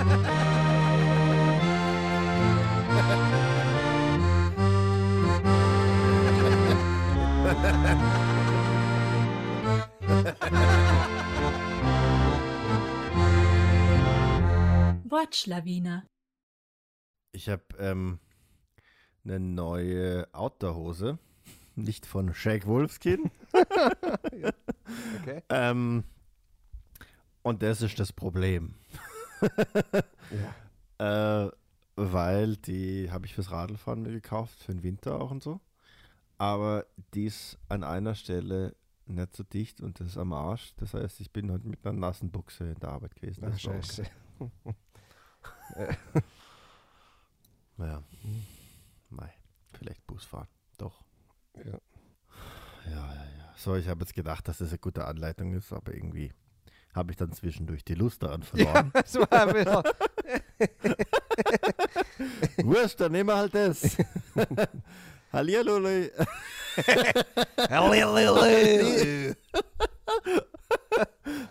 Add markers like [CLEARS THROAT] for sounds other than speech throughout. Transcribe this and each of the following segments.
[LAUGHS] Wortschlawiner. Ich habe ähm, eine neue Outdoor-Hose, nicht von Shake Wolfskin. [LAUGHS] [LAUGHS] Okay. ähm, und das ist das Problem. [LAUGHS] äh, weil die habe ich fürs Radlfahren mir gekauft, für den Winter auch und so. Aber die ist an einer Stelle nicht so dicht und das ist am Arsch. Das heißt, ich bin heute mit einer nassen Buchse in der Arbeit gewesen. Ach, okay. scheiße. Naja. [LAUGHS] Mei. Vielleicht Bus fahren. Doch. Ja. Ja, ja, ja. So, ich habe jetzt gedacht, dass das eine gute Anleitung ist, aber irgendwie habe ich dann zwischendurch die Lust daran verloren. [LAUGHS] Das war bisschen. [LAUGHS] Wurscht, dann nehmen wir halt das. [LAUGHS] Hallihallo.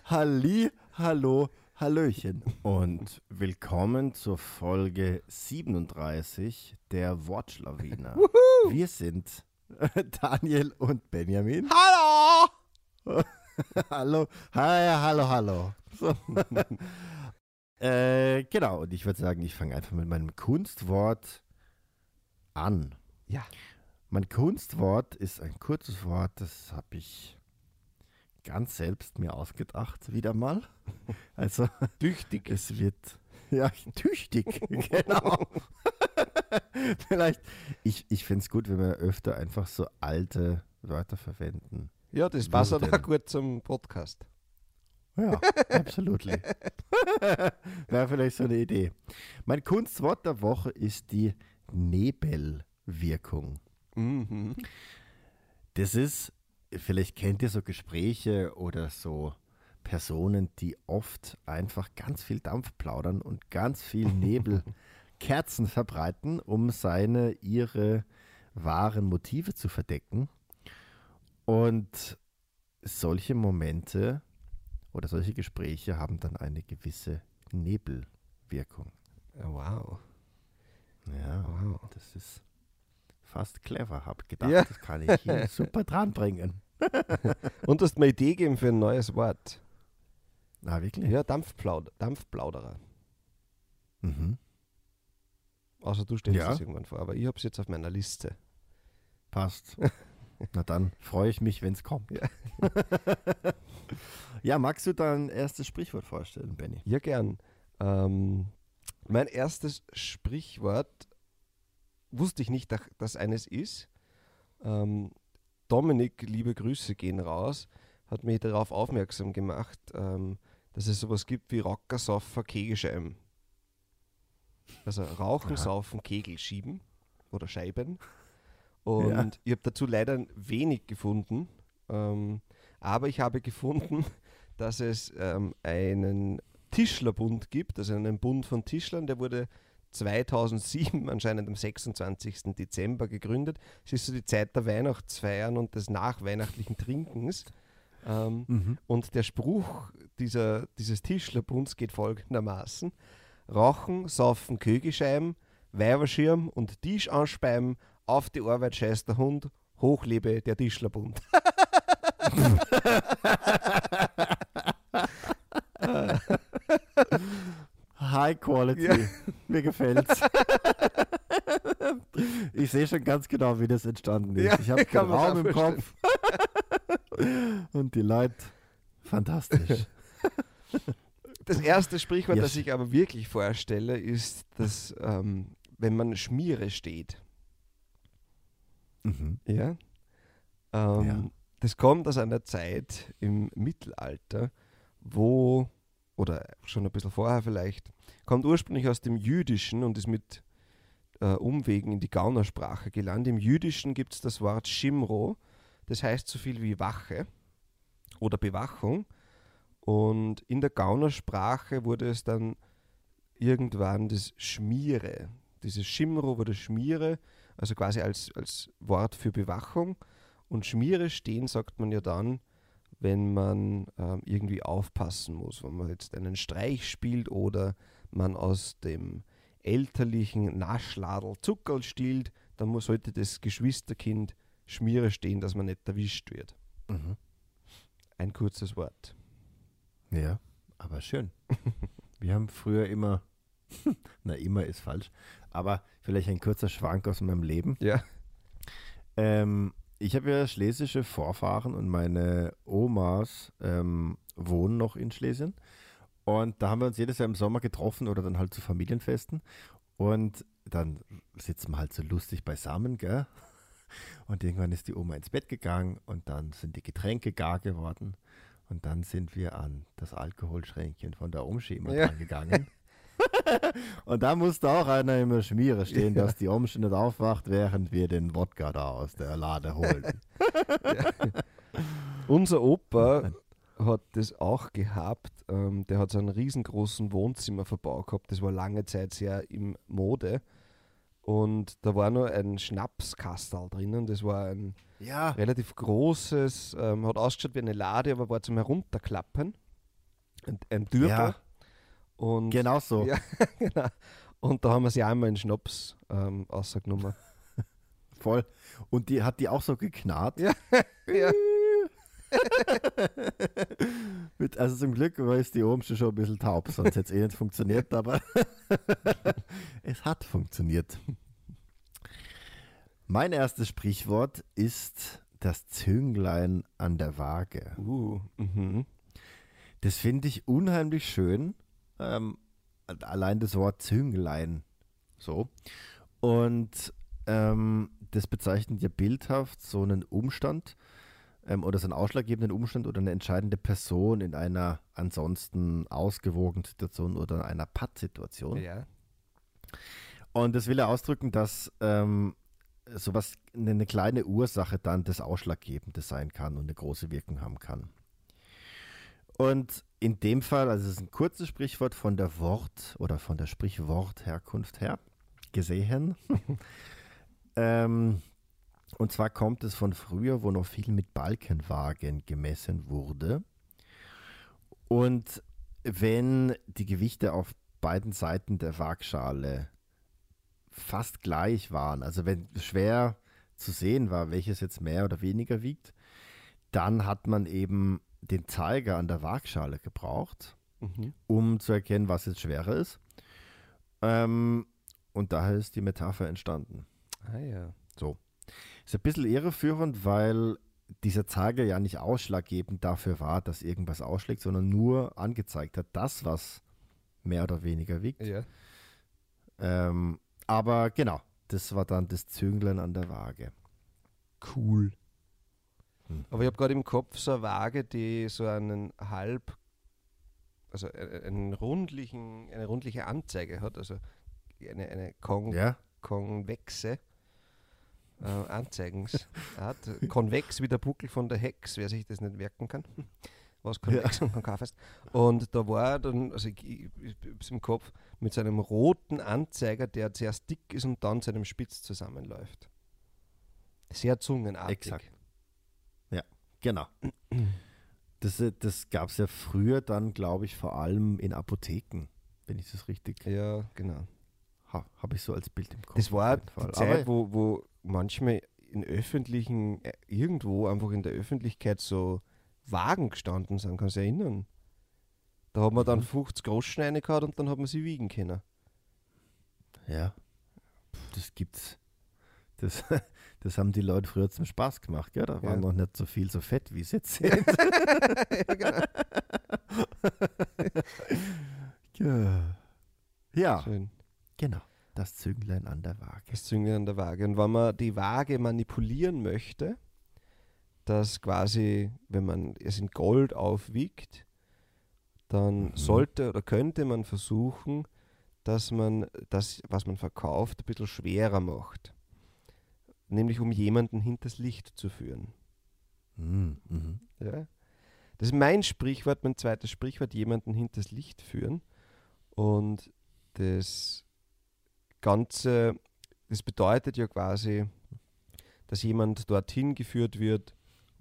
Halli, hallo, hallöchen. Und willkommen zur Folge 37 der Wortschlawiner. Wir sind Daniel und Benjamin. Hallo! [LAUGHS] hallo, hi, hallo, hallo. So. [LAUGHS] äh, genau, und ich würde sagen, ich fange einfach mit meinem Kunstwort an. Ja. Mein Kunstwort ist ein kurzes Wort, das habe ich ganz selbst mir ausgedacht, wieder mal. [LAUGHS] Also, Tüchtig. es wird, ja, tüchtig, genau. Vielleicht, ich, ich finde es gut, wenn wir öfter einfach so alte Wörter verwenden. Ja, das passt Würde. auch gut zum Podcast. Ja, [LAUGHS] absolut. [LAUGHS] Wäre vielleicht so eine Idee. Mein Kunstwort der Woche ist die Nebelwirkung. Mhm. Das ist, vielleicht kennt ihr so Gespräche oder so Personen, die oft einfach ganz viel Dampf plaudern und ganz viel [LAUGHS] Nebelkerzen verbreiten, um seine, ihre wahren Motive zu verdecken. Und solche Momente oder solche Gespräche haben dann eine gewisse Nebelwirkung. Ja, Wow. Ja, Wow. das ist fast clever. Hab gedacht, Ja. das kann ich hier [LAUGHS] super dranbringen. Und du hast mir eine Idee gegeben für ein neues Wort. Na, wirklich? Ja, Dampfplaud Dampfplauderer. Mhm. Außer du stellst Ja. es irgendwann vor, aber ich habe es jetzt auf meiner Liste. Passt. [LAUGHS] Na dann freue ich mich, wenn es kommt. Ja. [LAUGHS] ja, magst du dein erstes Sprichwort vorstellen, Benny? Ja, gern. Ähm, mein erstes Sprichwort wusste ich nicht, dass das eines ist. Ähm, Dominik, liebe Grüße gehen raus, hat mich darauf aufmerksam gemacht, ähm, dass es sowas gibt wie Rocker, Soffer, Kegelscheiben. Also Rauchen, Aha. Saufen, Kegel schieben oder Scheiben. Und Ja. ich habe dazu leider wenig gefunden. Ähm, aber ich habe gefunden, [LAUGHS] dass es ähm, einen Tischlerbund gibt, also einen Bund von Tischlern, der wurde 2007 anscheinend am 26. Dezember gegründet. Es ist so die Zeit der Weihnachtsfeiern und des nachweihnachtlichen Trinkens. Ähm, Mhm. und der Spruch dieser, dieses Tischlerbunds geht folgendermaßen: Rauchen, saufen, Kögelscheiben, Weiberschirm und Tisch anspeiben, auf die Arbeit scheißt der Hund, hochlebe der Tischlerbund. [LAUGHS] High Quality. Ja. Mir gefällt's. ich sehe schon ganz genau, wie das entstanden ist. Ja, ich habe [LAUGHS] den Raum im Kopf. Und die Leute, fantastisch. [LAUGHS] Das erste Sprichwort, Ja, das ich aber wirklich vorstelle, ist, dass ähm, wenn man Schmiere steht, Mhm. ja, ähm, Ja. das kommt aus einer Zeit im Mittelalter, wo, oder schon ein bisschen vorher vielleicht, kommt ursprünglich aus dem Jüdischen und ist mit äh, Umwegen in die Gaunersprache gelandet. Im Jüdischen gibt es das Wort Shimro, das heißt so viel wie Wache oder Bewachung. Und in der Gaunersprache wurde es dann irgendwann das Schmiere. Dieses Schimro wurde Schmiere, also quasi als, als Wort für Bewachung. Und Schmiere stehen, sagt man ja dann, wenn man ähm, irgendwie aufpassen muss, wenn man jetzt einen Streich spielt oder man aus dem elterlichen Naschladel Zuckerl stiehlt, dann muss, sollte das Geschwisterkind Schmiere stehen, dass man nicht erwischt wird. Mhm. Ein kurzes Wort. Ja, aber schön. [LAUGHS] Wir haben früher immer, [LAUGHS] na immer ist falsch, aber vielleicht ein kurzer Schwank aus meinem Leben. Ja. Ähm, ich habe ja schlesische Vorfahren und meine Omas ähm, wohnen noch in Schlesien. Und da haben wir uns jedes Jahr im Sommer getroffen oder dann halt zu Familienfesten. Und dann sitzen wir halt so lustig beisammen, gell? Und irgendwann ist die Oma ins Bett gegangen und dann sind die Getränke gar geworden. Und dann sind wir an das Alkoholschränkchen von der Omschi immer Ja. dran gegangen. [LAUGHS] und da musste auch einer immer Schmiere stehen, dass die Omschi nicht aufwacht, während wir den Wodka da aus der Lade holen. [LAUGHS] Unser Opa hat das auch gehabt. Ähm, der hat so einen riesengroßen Wohnzimmerverbau gehabt. Das war lange Zeit sehr im Mode. Und da war noch ein Schnapskastel drinnen. Das war ein Ja, relativ großes, ähm, hat ausgeschaut wie eine Lade, aber war zum Herunterklappen. Ein, ein Dürper. Ja. Und, genau so. Ja, [LAUGHS] genau. Und da haben wir sie einmal in Schnaps ähm, ausgenommen. [LAUGHS] Voll. Und die hat die auch so geknarrt. Ja. [LAUGHS] ja. Mit, also zum Glück war ist die Omschi schon ein bisschen taub, sonst hätte es eh nicht funktioniert, aber es hat funktioniert. Mein erstes Sprichwort ist das Zünglein an der Waage. Uh, mhm. Das finde ich unheimlich schön. Ähm, allein das Wort Zünglein. So. Und ähm, das bezeichnet ja bildhaft so einen Umstand ähm, oder so einen ausschlaggebenden Umstand oder eine entscheidende Person in einer ansonsten ausgewogenen Situation oder einer Pattsituation. Ja. Und das will er ausdrücken, dass ähm, sowas, eine, eine kleine Ursache dann das Ausschlaggebende sein kann und eine große Wirkung haben kann. Und in dem Fall, also es ist ein kurzes Sprichwort von der Wort- oder von der Sprichwortherkunft her gesehen. [LAUGHS] ähm, und zwar kommt es von früher, wo noch viel mit Balkenwagen gemessen wurde. Und wenn die Gewichte auf beiden Seiten der Waagschale fast gleich waren, also wenn schwer zu sehen war, welches jetzt mehr oder weniger wiegt, dann hat man eben den Zeiger an der Waagschale gebraucht, Mhm. um zu erkennen, was jetzt schwerer ist. Ähm, und daher ist die Metapher entstanden. Ah ja. Ist ein bisschen irreführend, weil dieser Zeiger ja nicht ausschlaggebend dafür war, dass irgendwas ausschlägt, sondern nur angezeigt hat, das, was mehr oder weniger wiegt. Ja. Ähm, aber genau, das war dann das Zünglein an der Waage. Cool. Hm. Aber ich habe gerade im Kopf so eine Waage, die so einen halb, also äh, einen rundlichen, eine rundliche Anzeige hat, also eine, eine kon Ja, konvexe äh, Anzeigensart. [LAUGHS] Konvex wie der Buckel von der Hex, wer sich das nicht merken kann. Was konvex und konkav heißt. Und da war dann, also ich, ich, ich im Kopf, mit so einem roten Anzeiger, der zuerst dick ist und dann zu einem Spitz zusammenläuft. Sehr zungenartig. Exakt. Genau. Das, äh, das gab es ja früher dann, glaube ich, vor allem in Apotheken, wenn ich das richtig Ja, genau. ha, habe ich so als Bild im Kopf. Das war die Zeit, wo, wo manchmal in öffentlichen, äh, irgendwo einfach in der Öffentlichkeit so Wagen gestanden sind, kannst du erinnern? Da hat man dann Mhm. 50 Groschen reingehauen und dann hat man sie wiegen können. Ja, das gibt's. Das, [LAUGHS] das haben die Leute früher zum Spaß gemacht, gell? Da war Ja. noch nicht so viel so fett, wie es jetzt [LAUGHS] sind. ja, genau. [LAUGHS] ja. ja, Schön. genau. Das Zünglein an der Waage. Das Zünglein an der Waage. Und wenn man die Waage manipulieren möchte, dass quasi, wenn man es in Gold aufwiegt, dann Mhm. sollte oder könnte man versuchen, dass man das, was man verkauft, ein bisschen schwerer macht. Nämlich um jemanden hinters Licht zu führen. Mhm. Mhm. Ja? Das ist mein Sprichwort, mein zweites Sprichwort, jemanden hinters Licht führen. Und das Ganze, das bedeutet ja quasi, dass jemand dorthin geführt wird,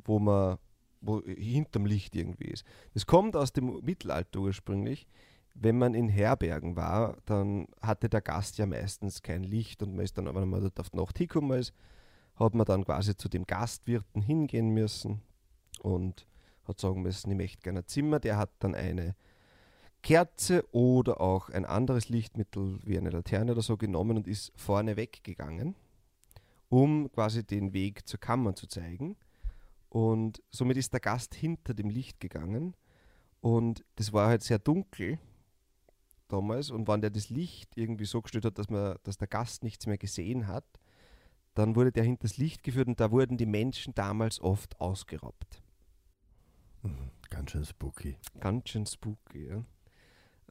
wo man, wo hinterm Licht irgendwie ist. Das kommt aus dem Mittelalter ursprünglich. wenn man in Herbergen war, dann hatte der Gast ja meistens kein Licht und man ist dann, wenn man dort auf die Nacht hingekommen ist, hat man dann quasi zu dem Gastwirten hingehen müssen und hat sagen müssen, ich möchte gerne ein Zimmer. Der hat dann eine Kerze oder auch ein anderes Lichtmittel wie eine Laterne oder so genommen und ist vorne weggegangen, um quasi den Weg zur Kammer zu zeigen. Und somit ist der Gast hinter dem Licht gegangen und das war halt sehr dunkel damals und wenn der das Licht irgendwie so gestellt hat, dass, man, dass der Gast nichts mehr gesehen hat, dann wurde der hinter das Licht geführt und da wurden die Menschen damals oft ausgeraubt. Mhm, ganz schön spooky. Ganz schön spooky, ja.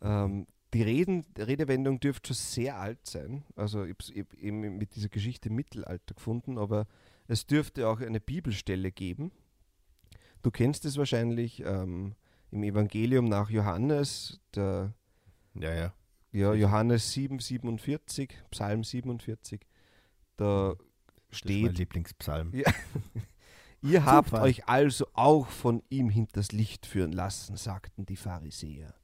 Ähm, die Reden, Redewendung dürfte schon sehr alt sein. Also ich habe eben mit dieser Geschichte im Mittelalter gefunden, aber es dürfte auch eine Bibelstelle geben. Du kennst es wahrscheinlich ähm, im Evangelium nach Johannes, der Ja, ja. ja, Johannes 7, 47, Psalm 47. Da Das ist mein steht, Lieblingspsalm. Ja. [LAUGHS] ihr habt Zufall. euch also auch von ihm hinters Licht führen lassen, sagten die Pharisäer.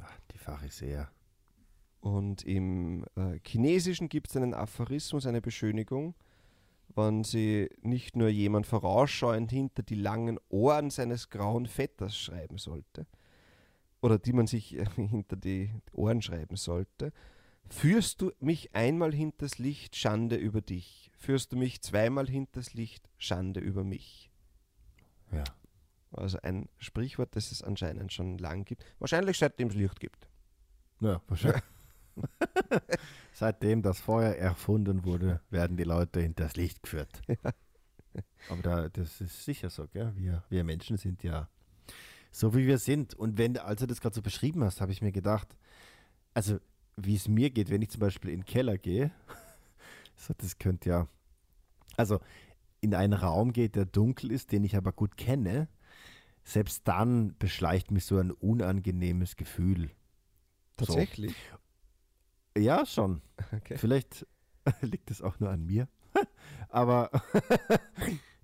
Ah, Die Pharisäer. Und im äh, Chinesischen gibt es einen Aphorismus, eine Beschönigung, wenn sie nicht nur jemand vorausschauend hinter die langen Ohren seines grauen Vetters schreiben sollte, oder die man sich äh, hinter die Ohren schreiben sollte. Führst du mich einmal hinters Licht, Schande über dich. Führst du mich zweimal hinters Licht, Schande über mich. Ja. Also ein Sprichwort, das es anscheinend schon lang gibt. Wahrscheinlich seitdem es Licht gibt. Ja, wahrscheinlich. [LAUGHS] Seitdem das Feuer erfunden wurde, werden die Leute hinters Licht geführt. [LAUGHS] Aber da, das ist sicher so, gell? Wir, wir Menschen sind ja so, wie wir sind. Und wenn, als du das gerade so beschrieben hast, habe ich mir gedacht, also wie es mir geht, wenn ich zum Beispiel in den Keller gehe, [LAUGHS] so, das könnte ja, also in einen Raum geht, der dunkel ist, den ich aber gut kenne, selbst dann beschleicht mich so ein unangenehmes Gefühl. Tatsächlich. Ja, schon. [LAUGHS] Okay. Vielleicht [LAUGHS] liegt es auch nur an mir. Aber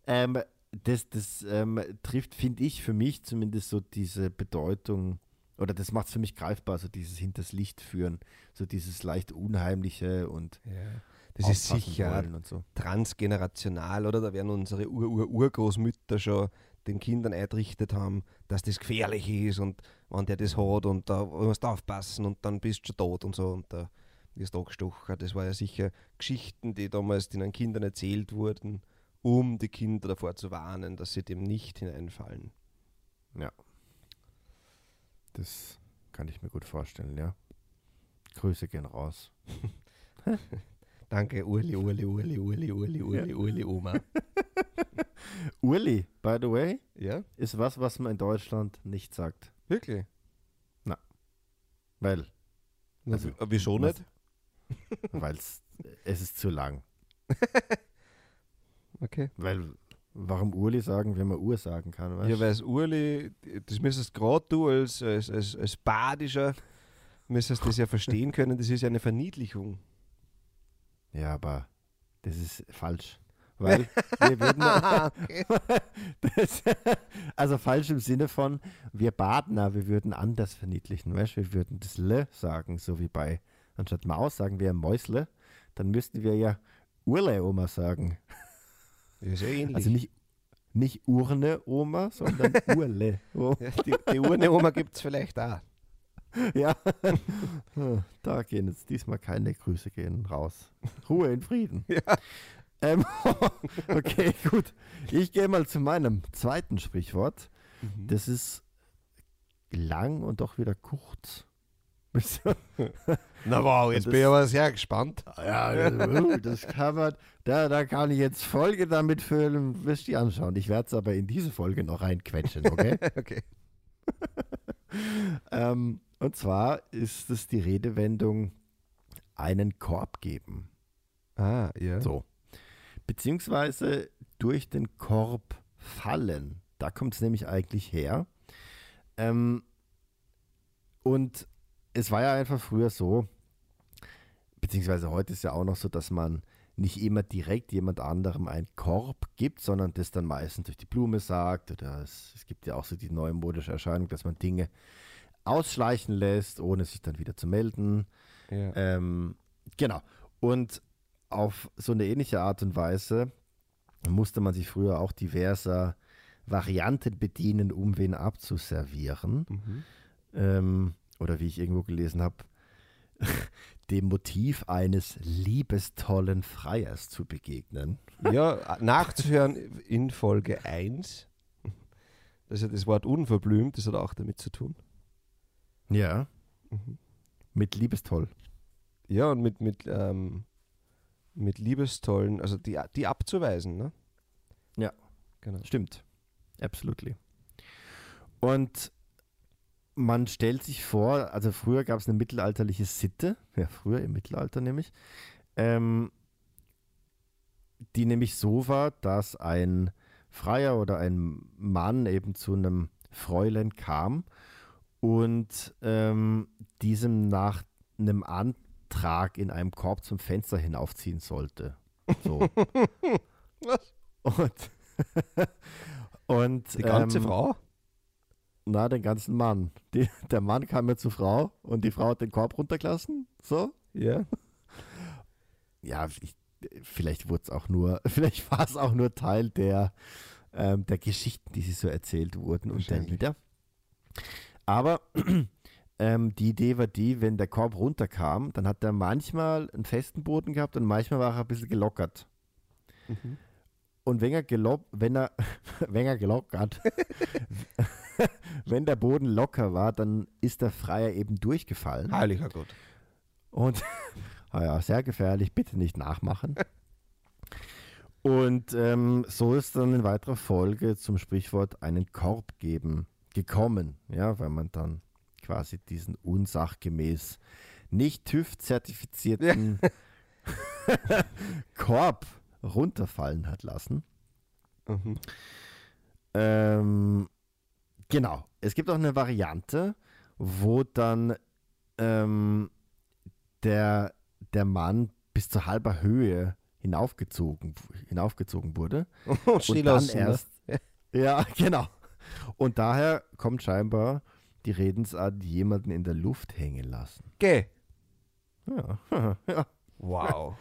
ähm, das, das ähm, trifft, finde ich, für mich zumindest so diese Bedeutung, oder das macht es für mich greifbar, so dieses hinters Licht führen, so dieses leicht Unheimliche und Ja. Das ist sicher und so. transgenerational, oder? Da werden unsere Ur-Ur-Urgroßmütter schon den Kindern eintrichtet haben, dass das gefährlich ist und wenn der das hat und da musst du aufpassen und dann bist du schon tot und so und da wirst du angestochen. Das war ja sicher Geschichten, die damals den Kindern erzählt wurden, um die Kinder davor zu warnen, dass sie dem nicht hineinfallen. Das kann ich mir gut vorstellen, ja. Grüße gehen raus. [LAUGHS] Danke, Urli, Urli, Urli, Urli, Urli, Urli, Ja. Urli, Oma. [LAUGHS] Urli, by the way, Ja, ist was, was man in Deutschland nicht sagt. wirklich? Weil, Also, Also, wieso nicht? [LAUGHS] weil es ist zu lang. Okay. Weil, warum Urli sagen, wenn man Uhr sagen kann, weißt? Ja, weil das Urli, das müsstest gerade du als, als, als, als Badischer, müsstest das ja verstehen können, das ist ja eine Verniedlichung. Ja, aber das ist falsch. Weil wir würden, [LAUGHS] [LAUGHS] das, also falsch im Sinne von, wir Badner, wir würden anders verniedlichen. Weißt? Wir würden das Le sagen, so wie bei, anstatt Maus sagen wir Mäusle, dann müssten wir ja Urle Oma sagen. Ist ja ähnlich. Also nicht, nicht Urne Oma, sondern [LAUGHS] Urle. Die, die Urne Oma gibt es vielleicht auch. ja, [LAUGHS] da gehen jetzt diesmal keine Grüße gehen raus. Ruhe in Frieden. Ja. Ähm, [LAUGHS] okay, gut. Ich gehe mal zu meinem zweiten Sprichwort. Das ist lang und doch wieder kurz. Na wow, jetzt das- bin ich aber sehr gespannt. ja, das, kann man, da, da kann ich jetzt Folge damit füllen, wirst du dir anschauen. Ich werde es aber in diese Folge noch reinquetschen, okay? [LAUGHS] Okay. [LAUGHS] ähm, und zwar ist es die Redewendung einen Korb geben. Ah, ja. So. Beziehungsweise durch den Korb fallen. Da kommt es nämlich eigentlich her. Ähm, und es war ja einfach früher so, beziehungsweise heute ist ja auch noch so, dass man nicht immer direkt jemand anderem einen Korb gibt, sondern das dann meistens durch die Blume sagt. Oder es, es gibt ja auch so die neumodische Erscheinung, dass man Dinge ausschleichen lässt, ohne sich dann wieder zu melden. Ja. Ähm, genau. Und auf so eine ähnliche Art und Weise musste man sich früher auch diverser Varianten bedienen, um wen abzuservieren. Mhm. Ähm, oder wie ich irgendwo gelesen habe, [LAUGHS] dem Motiv eines liebestollen Freiers zu begegnen. [LAUGHS] Ja, nachzuhören in Folge 1. Das ist ja das Wort unverblümt, das hat auch damit zu tun. Ja, Mhm. mit liebestoll. Ja, und mit, mit, ähm, mit Liebestollen, also die, die abzuweisen, ne? Ja. Genau. Stimmt. Absolutely. Und man stellt sich vor, also früher gab es eine mittelalterliche Sitte, ja, früher im Mittelalter nämlich, ähm, die nämlich so war, dass ein Freier oder ein Mann eben zu einem Fräulein kam und ähm, diesem nach einem Antrag in einem Korb zum Fenster hinaufziehen sollte. So. [LAUGHS] Was? Und, [LAUGHS] und Die ganze ähm, Frau? Na, den ganzen Mann. Die, der Mann kam ja zur Frau und die Frau hat den Korb runtergelassen. So. Ja. Ja, ich, vielleicht wurde es auch nur, [LAUGHS] vielleicht war es auch nur Teil der, ähm, der Geschichten, die sie so erzählt wurden und der. Lieder. Aber [CLEARS THROAT] ähm, die Idee war die, wenn der Korb runterkam, dann hat er manchmal einen festen Boden gehabt und manchmal war er ein bisschen gelockert. Mhm. Und wenn er, gelob, wenn er, [LAUGHS] wenn er gelockert, [LAUGHS] [LAUGHS] wenn der Boden locker war, dann ist der Freier eben durchgefallen. Heiliger Gott. Und [LAUGHS] ah ja, sehr gefährlich, bitte nicht nachmachen. [LAUGHS] Und ähm, so ist dann in weiterer Folge zum Sprichwort einen Korb geben gekommen, ja, weil man dann quasi diesen unsachgemäß nicht TÜV-zertifizierten Korb runterfallen hat lassen. Mhm. Ähm, genau. Es gibt auch eine Variante, wo dann ähm, der, der Mann bis zu halber Höhe hinaufgezogen, hinaufgezogen wurde. [LAUGHS] Und Und dann erst. Ja, [LAUGHS] genau. Und daher kommt scheinbar die Redensart, jemanden in der Luft hängen lassen. Geh. Ja, [LAUGHS] ja Wow.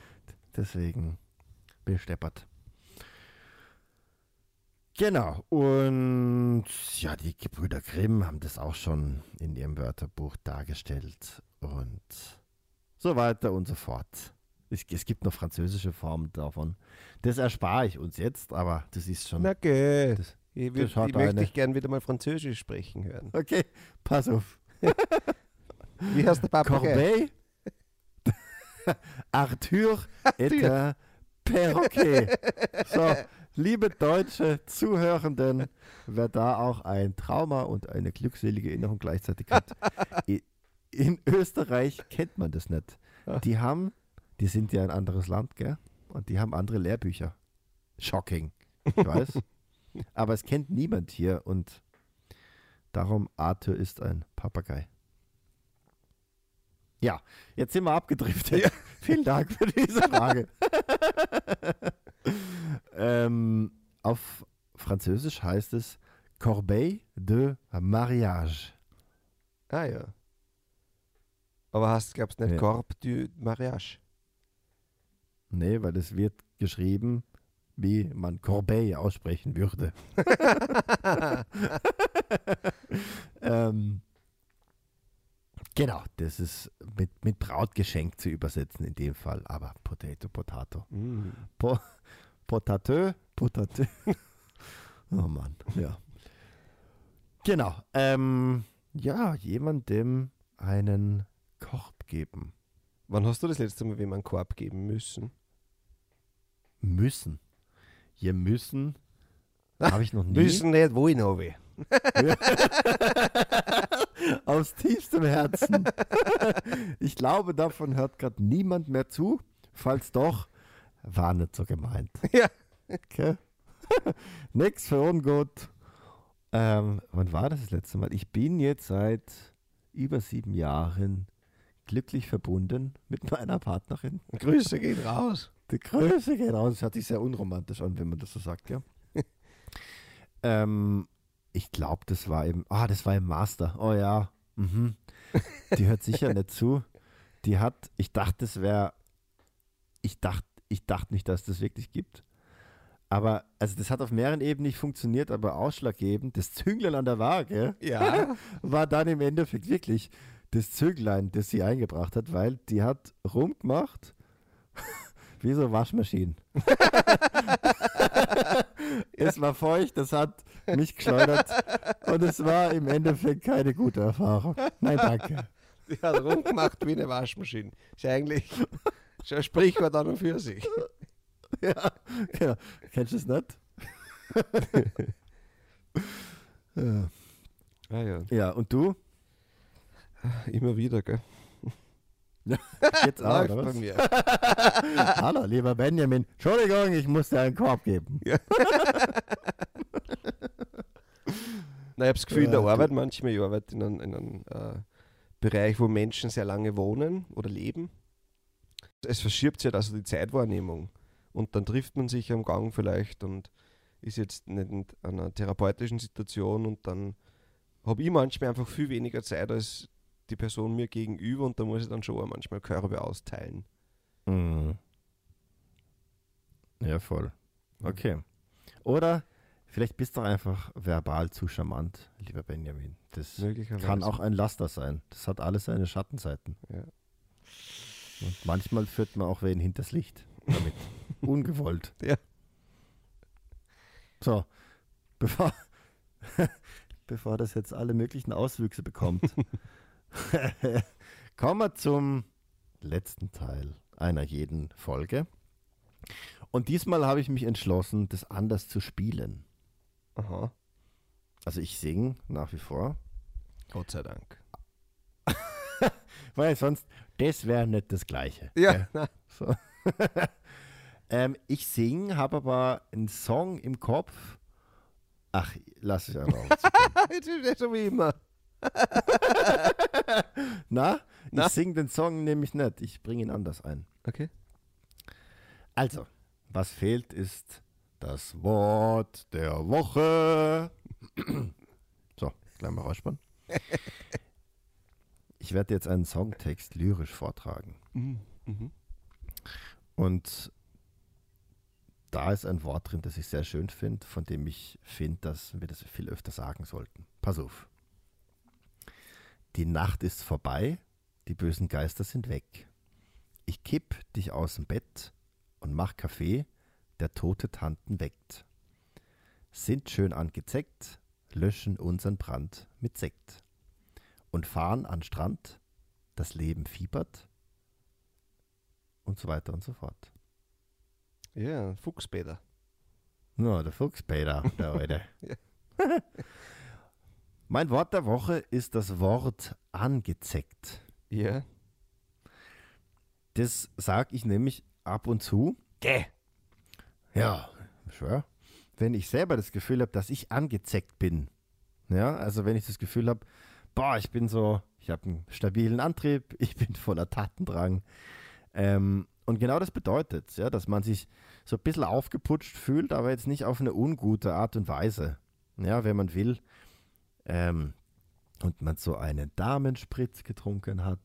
deswegen besteppert. Genau. Und ja, die Gebrüder Grimm haben das auch schon in ihrem Wörterbuch dargestellt und so weiter und so fort. Es, es gibt noch französische Formen davon. Das erspare ich uns jetzt, aber das ist schon. Na. Das- ich das würd, hat ich möchte dich gern wieder mal Französisch sprechen hören. Okay, pass auf. [LAUGHS] Wie heißt der Papagei? Corbeil, [LAUGHS] Arthur et un Perroquet. So, liebe deutsche Zuhörenden, wer da auch ein Trauma und eine glückselige Erinnerung gleichzeitig hat, in Österreich kennt man das nicht. Die haben, die sind ja ein anderes Land, gell? Und die haben andere Lehrbücher. Shocking, ich weiß. [LAUGHS] Aber es kennt niemand hier und darum Arthur ist ein Papagei. Ja, jetzt sind wir abgedriftet. Vielen Dank für diese Frage. [LAUGHS] ähm, auf Französisch heißt es Corbeille de Mariage. Ah ja. Aber hast, glaubst du nicht Ja. Corp du Mariage? Nee, weil es wird geschrieben, wie man Corbeille aussprechen würde. [LAUGHS] ähm, genau, das ist mit, mit Brautgeschenk zu übersetzen in dem Fall, aber Potato, Potato. Mm. Po Potatö, Potatö. [LAUGHS] oh Mann, ja. Genau. Ähm, ja, jemandem einen Korb geben Wann hast du das letzte Mal wem einen Korb geben müssen? müssen. Hier müssen [LAUGHS] habe ich noch nie. Müssen nicht, wo ich noch will. [LAUGHS] Aus tiefstem Herzen. ich glaube, davon hört gerade niemand mehr zu. Falls doch, war nicht so gemeint. [LAUGHS] Ja. Okay. [LAUGHS] Nix für ungut. Ähm, wann war das das letzte Mal? Ich bin jetzt seit über sieben Jahren glücklich verbunden mit meiner Partnerin. [LAUGHS] Grüße gehen raus. Die Größe geht aus. Das hört sich sehr unromantisch an, wenn man das so sagt, ja. ähm, ich glaube, das war im, ah, das war im Master. Oh ja. Mhm. Die hört sicher nicht zu. Die hat, ich dachte, es wäre, ich dachte, ich dachte nicht, dass das wirklich gibt. Aber, also das hat auf mehreren Ebenen nicht funktioniert, aber ausschlaggebend, das Zünglein an der Waage Ja. [LAUGHS] war dann im Endeffekt wirklich das Zünglein, das sie eingebracht hat, weil die hat rumgemacht [LAUGHS] wie so Waschmaschinen. [LAUGHS] es war feucht, das hat mich geschleudert und es war im Endeffekt keine gute Erfahrung. Nein, danke. Die hat rumgemacht wie eine Waschmaschine. Ist ja eigentlich schon ein Sprichwort an und für sich. [LAUGHS] Ja, genau. Kennst du es nicht? [LAUGHS] ja. Ah ja, ja, und du? immer wieder, gell? [LAUGHS] Jetzt auch, Läuft bei mir. Hallo, lieber Benjamin. Entschuldigung, ich muss dir einen Korb geben. Na, ich habe das Gefühl, in der Ja, Arbeit manchmal, ich arbeite in einem, in einem äh, Bereich, wo Menschen sehr lange wohnen oder leben. Es verschiebt sich halt also die Zeitwahrnehmung. Und dann trifft man sich am Gang vielleicht und ist jetzt nicht in einer therapeutischen Situation und dann habe ich manchmal einfach viel weniger Zeit als die Person mir gegenüber und da muss ich dann schon auch manchmal Körbe austeilen. Mhm. Ja, voll. Okay. Oder vielleicht bist du einfach verbal zu charmant, lieber Benjamin. Das kann auch ein Laster sein. Das hat alles seine Schattenseiten. Ja. Und manchmal führt man auch wen hinters Licht damit. [LAUGHS] Ungewollt. Ja. So, bevor, [LAUGHS] bevor das jetzt alle möglichen Auswüchse bekommt, [LAUGHS] kommen wir zum letzten Teil einer jeden Folge. Und diesmal habe ich mich entschlossen, das anders zu spielen. Aha. Also ich singe nach wie vor, Gott sei Dank. weil sonst, das wäre nicht das Gleiche. Ja, So. [LAUGHS] ähm, ich singe, habe aber einen Song im Kopf. Ach, lass es einfach. [LAUGHS] auf. so wie immer. [LAUGHS] Na, Na? ich singe den Song nämlich nicht. Ich bringe ihn anders ein. Okay. Also, was fehlt ist das Wort der Woche. [CLEARS THROAT] so, gleich mal rausspannen. Ich werde jetzt einen Songtext lyrisch vortragen. Mhm. Mhm. Und da ist ein Wort drin, das ich sehr schön finde, von dem ich finde, dass wir das viel öfter sagen sollten. Pass auf. Die Nacht ist vorbei, die bösen Geister sind weg. Ich kipp dich aus dem Bett und mach Kaffee, der tote Tanten weckt. Sind schön angezeckt, löschen unseren Brand mit Sekt. Und fahren an Strand, das Leben fiebert und so weiter und so fort. Ja, Fuchsbäder. No, der Fuchspeter, der. [LAUGHS] Ja. [LAUGHS] mein Wort der Woche ist das Wort angezeckt. Ja. Das sage ich nämlich ab und zu. Gäh. Ja, schwör. Wenn ich selber das Gefühl habe, dass ich angezeckt bin. Ja, also wenn ich das Gefühl habe, boah, ich bin so, ich habe einen stabilen Antrieb, [LAUGHS] ich bin voller Tatendrang. Ähm, und genau das bedeutet, ja, dass man sich so ein bisschen aufgeputscht fühlt, aber jetzt nicht auf eine ungute Art und Weise. Ja, wenn man will. Ähm, und man so einen Damenspritz getrunken hat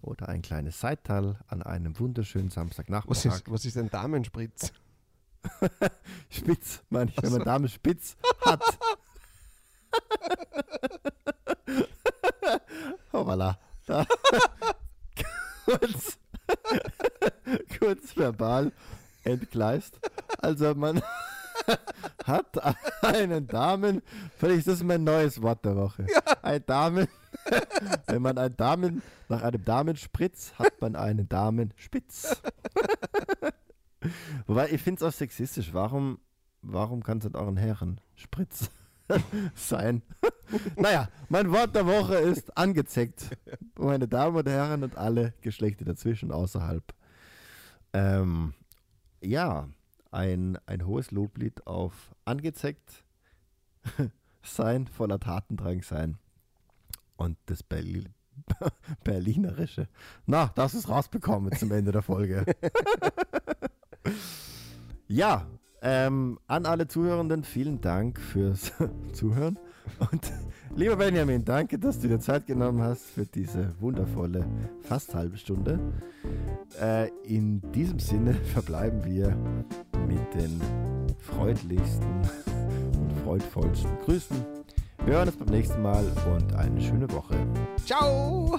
oder ein kleines Seital an einem wunderschönen Samstagnachmittag. Was ist, was ist ein Damenspritz? [LAUGHS] Spitz, meine ich, wenn man so. Dame spitz hat. [LAUGHS] Da. [LAUGHS] kurz, [LAUGHS] kurz verbal entgleist. Also man [LAUGHS] hat einen Damen, vielleicht ist das mein neues Wort der Woche. Ein Damen, wenn man einen Damen, nach einem Damenspritz hat man einen Damenspitz. Wobei, ich finde es auch sexistisch. Warum, warum kann es nicht auch ein Herrenspritz [LAUGHS] sein? [LAUGHS] naja, mein Wort der Woche ist angezeckt. Meine Damen und Herren und alle Geschlechter dazwischen, außerhalb. Ähm, ja, ein, ein hohes Loblied auf angezeckt [LAUGHS] sein, voller Tatendrang sein und das Berli Berlinerische. Na, das ist rausbekommen zum Ende der Folge. ja, Ähm, an alle Zuhörenden, vielen Dank fürs [LAUGHS] Zuhören. Und [LAUGHS] lieber Benjamin, danke, dass du dir Zeit genommen hast für diese wundervolle, fast halbe Stunde. Äh, in diesem Sinne [LAUGHS] verbleiben wir mit den freundlichsten und freudvollsten Grüßen. Wir hören uns beim nächsten Mal und eine schöne Woche. Ciao!